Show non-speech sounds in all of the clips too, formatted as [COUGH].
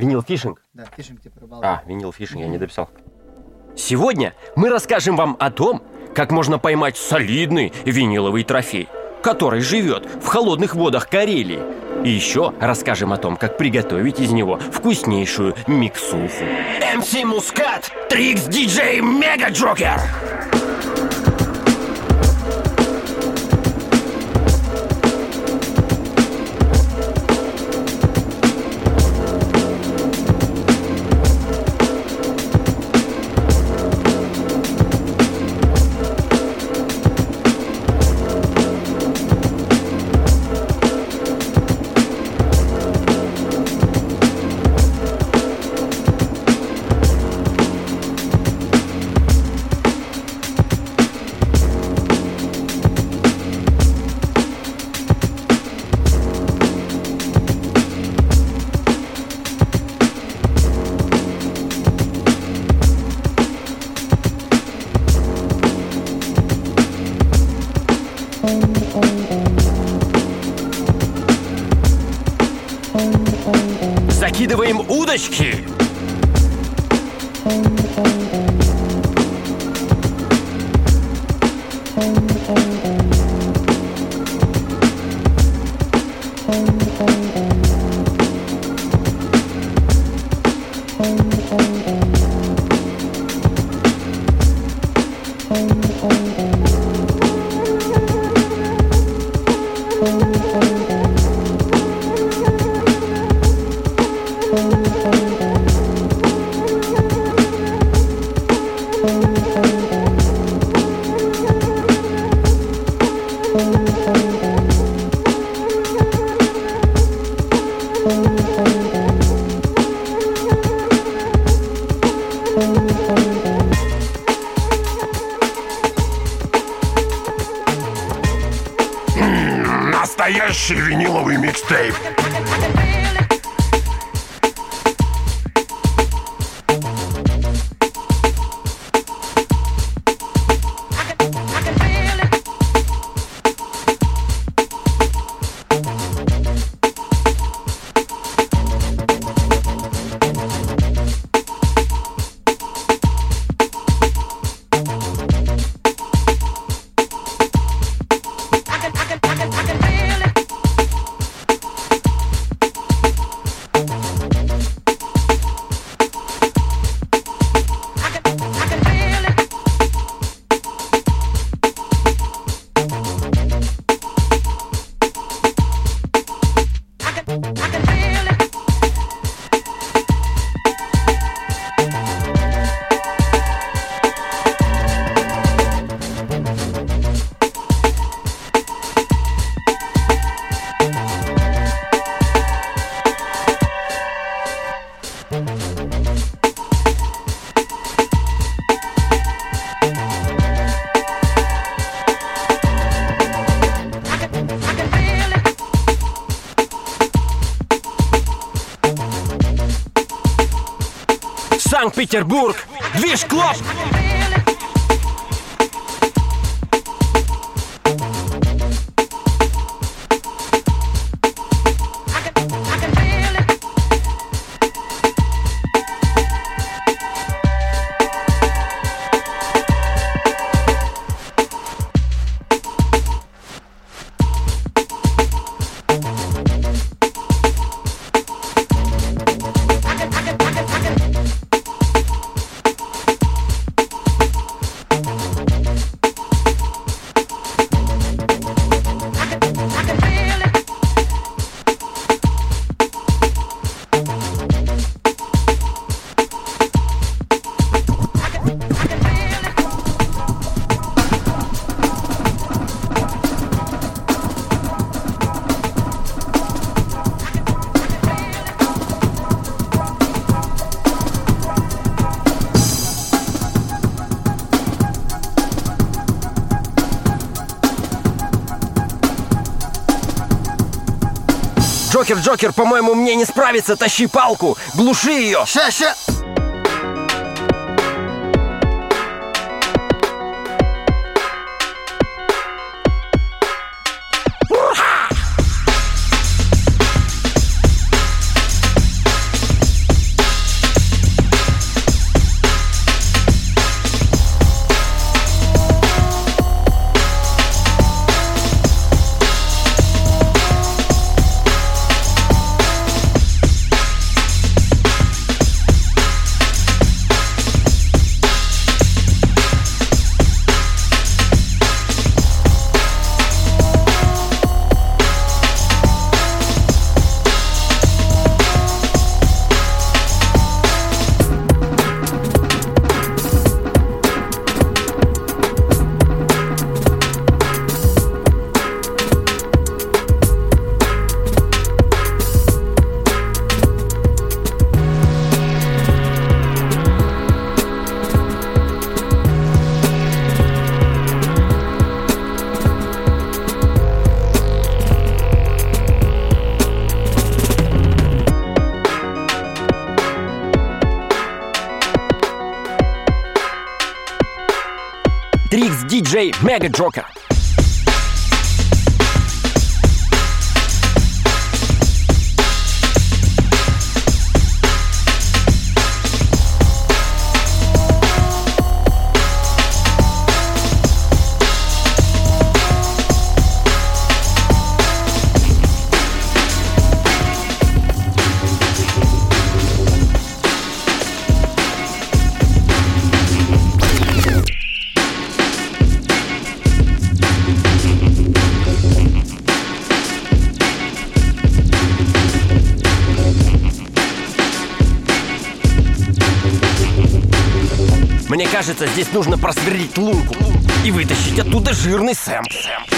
Vinyl fishing? Да, fishing типа рыбалка. А, vinyl fishing, я не дописал. Сегодня мы расскажем вам о том, как можно поймать солидный виниловый трофей, который живет в холодных водах Карелии. И еще расскажем о том, как приготовить из него вкуснейшую миксуху. MC Мускат, Tricks DJ Mega Joker! Keşke. Санкт-Петербург! Движ Клоп! Джокер, Джокер, по-моему, мне не справиться, тащи палку, глуши ее. Ща, ща! Диджей Мега Джокер. Кажется, здесь нужно просверлить лунку и вытащить оттуда жирный. Йоу,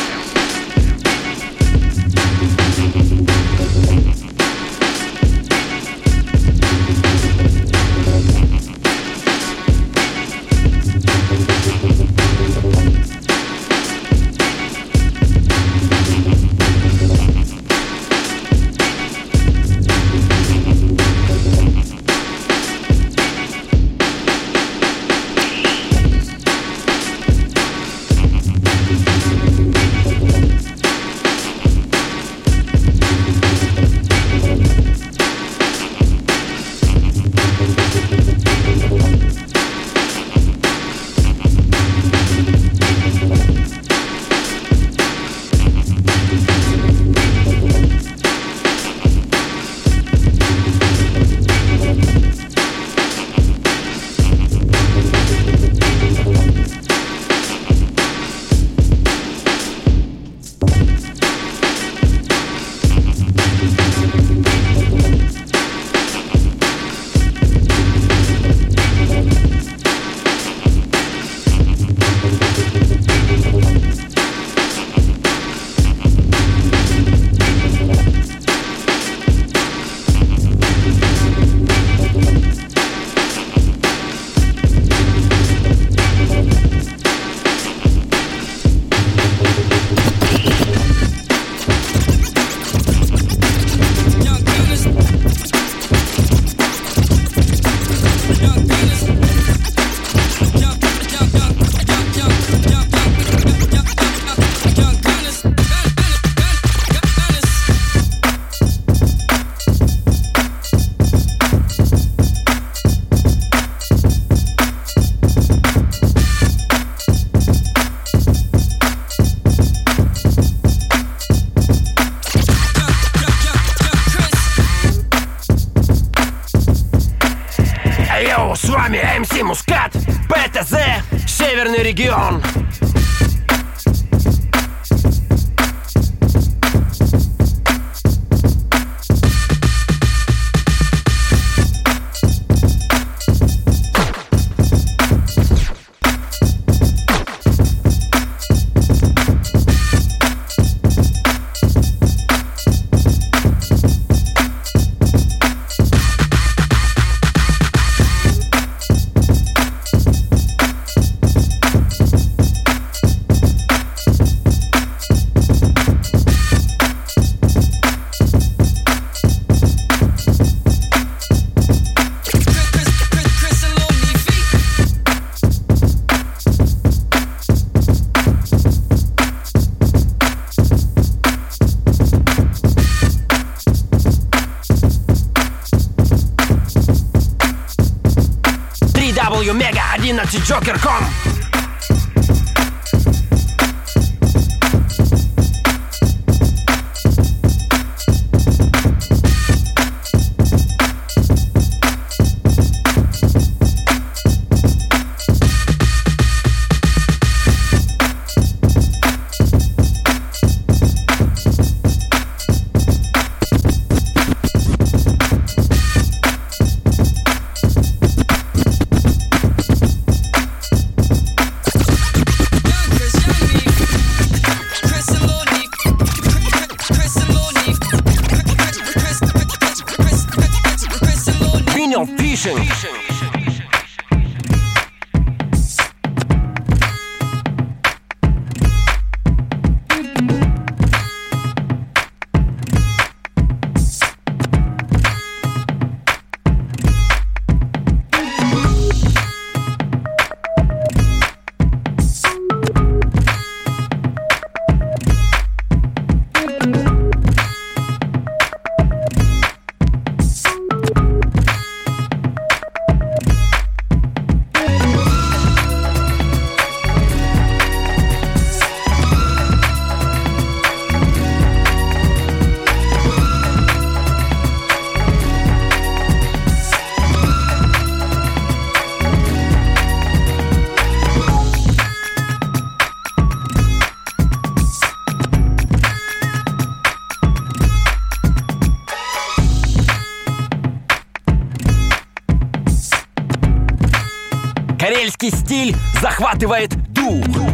Joker, Joker.com захватывает дух.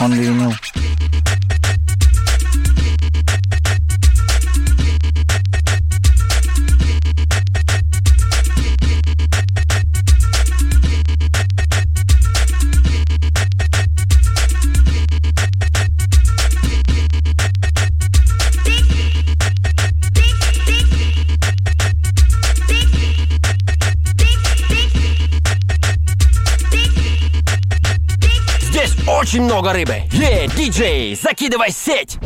only you know. очень много рыбы. Е, диджей, закидывай сеть!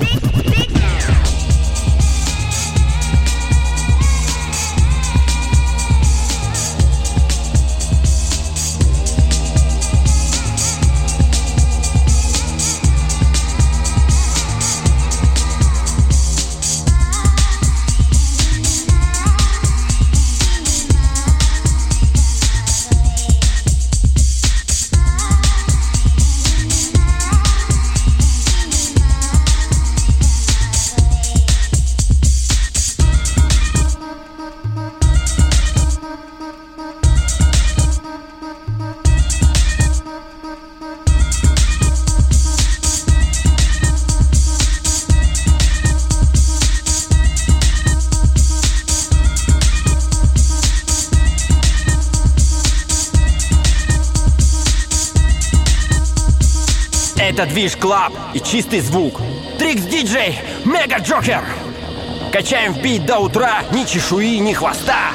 Это движ клаб и чистый звук. Трикс диджей, мега джокер. Качаем в бит до утра, ни чешуи, ни хвоста.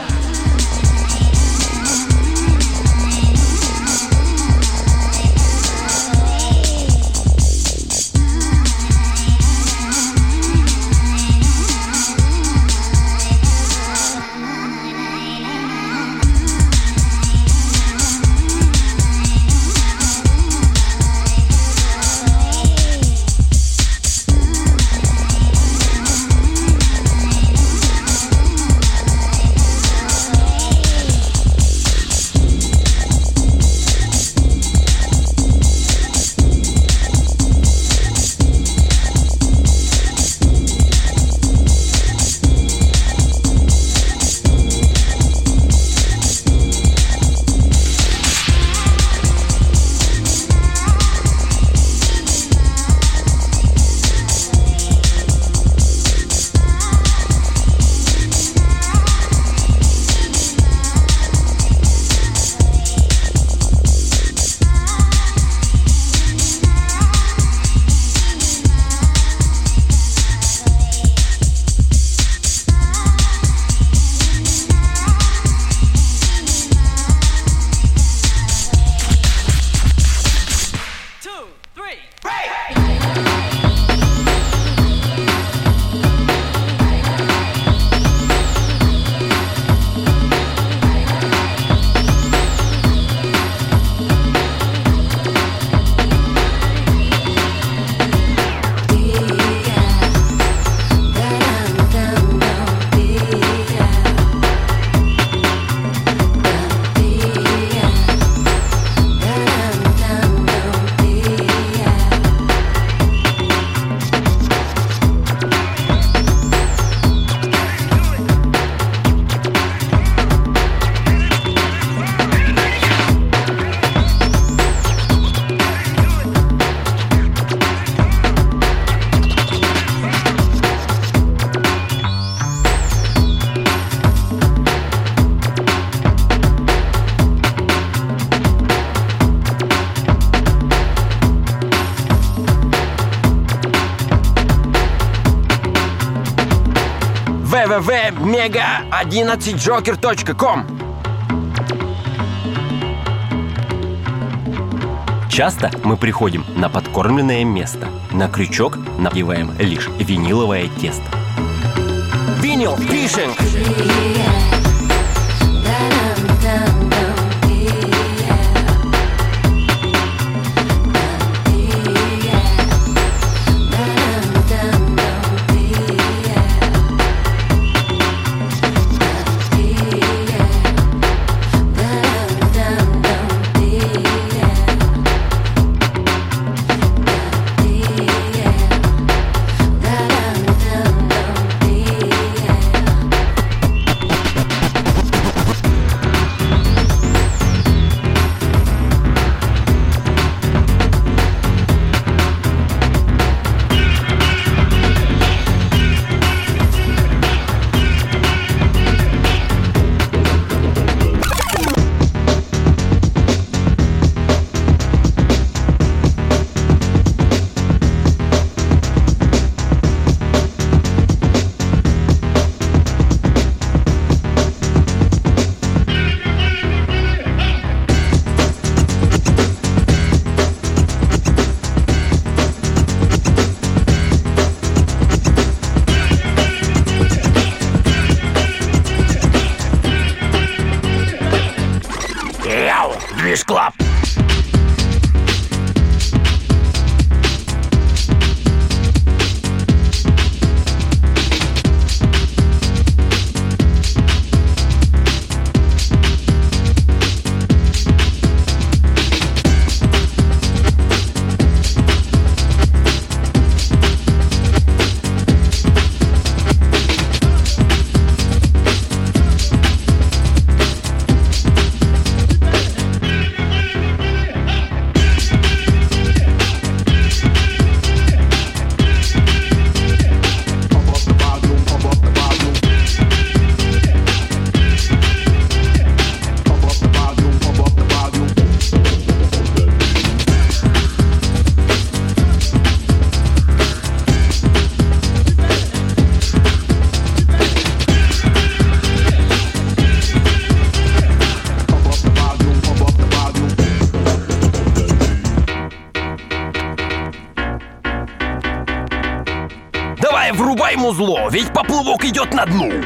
www.mega11joker.com Часто мы приходим на подкормленное место. На крючок надеваем лишь виниловое тесто. Винил фишинг! Яу, движ клаб. Давай żadną.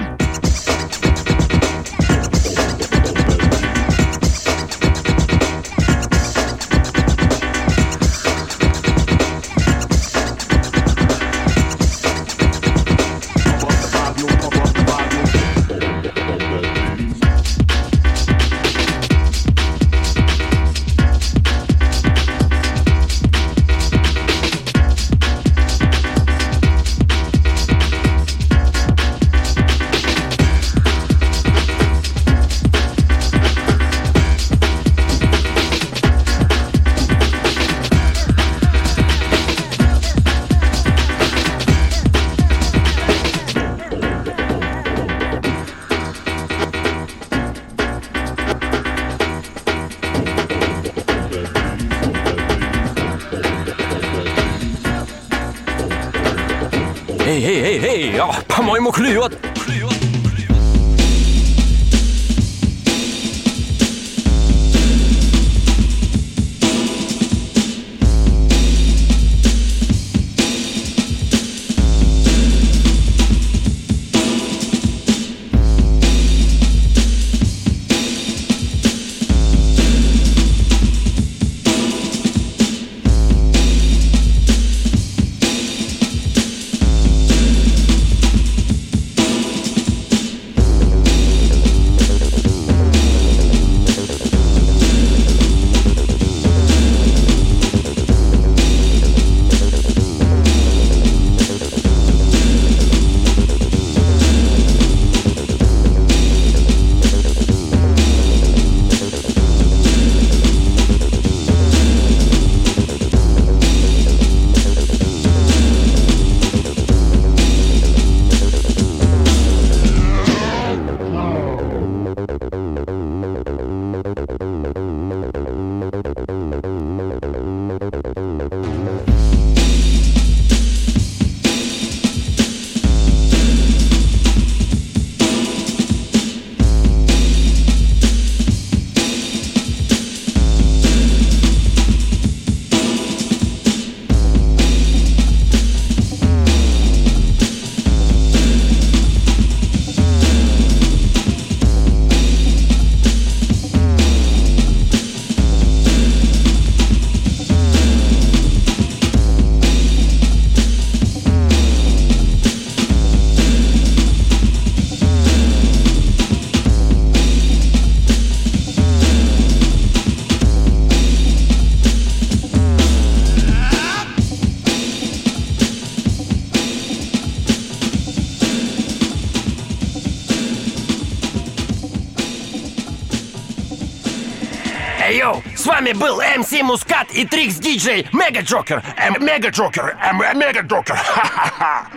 Вами был МС Мускат и Трикс Диджей Мега Джокер. Эм, Мега Джокер! Эм, Мега Джокер! [LAUGHS] Ха-ха-ха!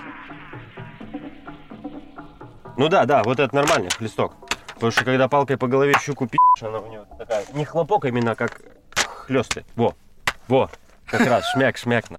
Ну да, да, вот это нормальный хлесток. Потому что когда палкой по голове щуку пи***, она у нее такая, не хлопок именно, как хлесты. Во, во, как раз, шмяк, шмяк. на.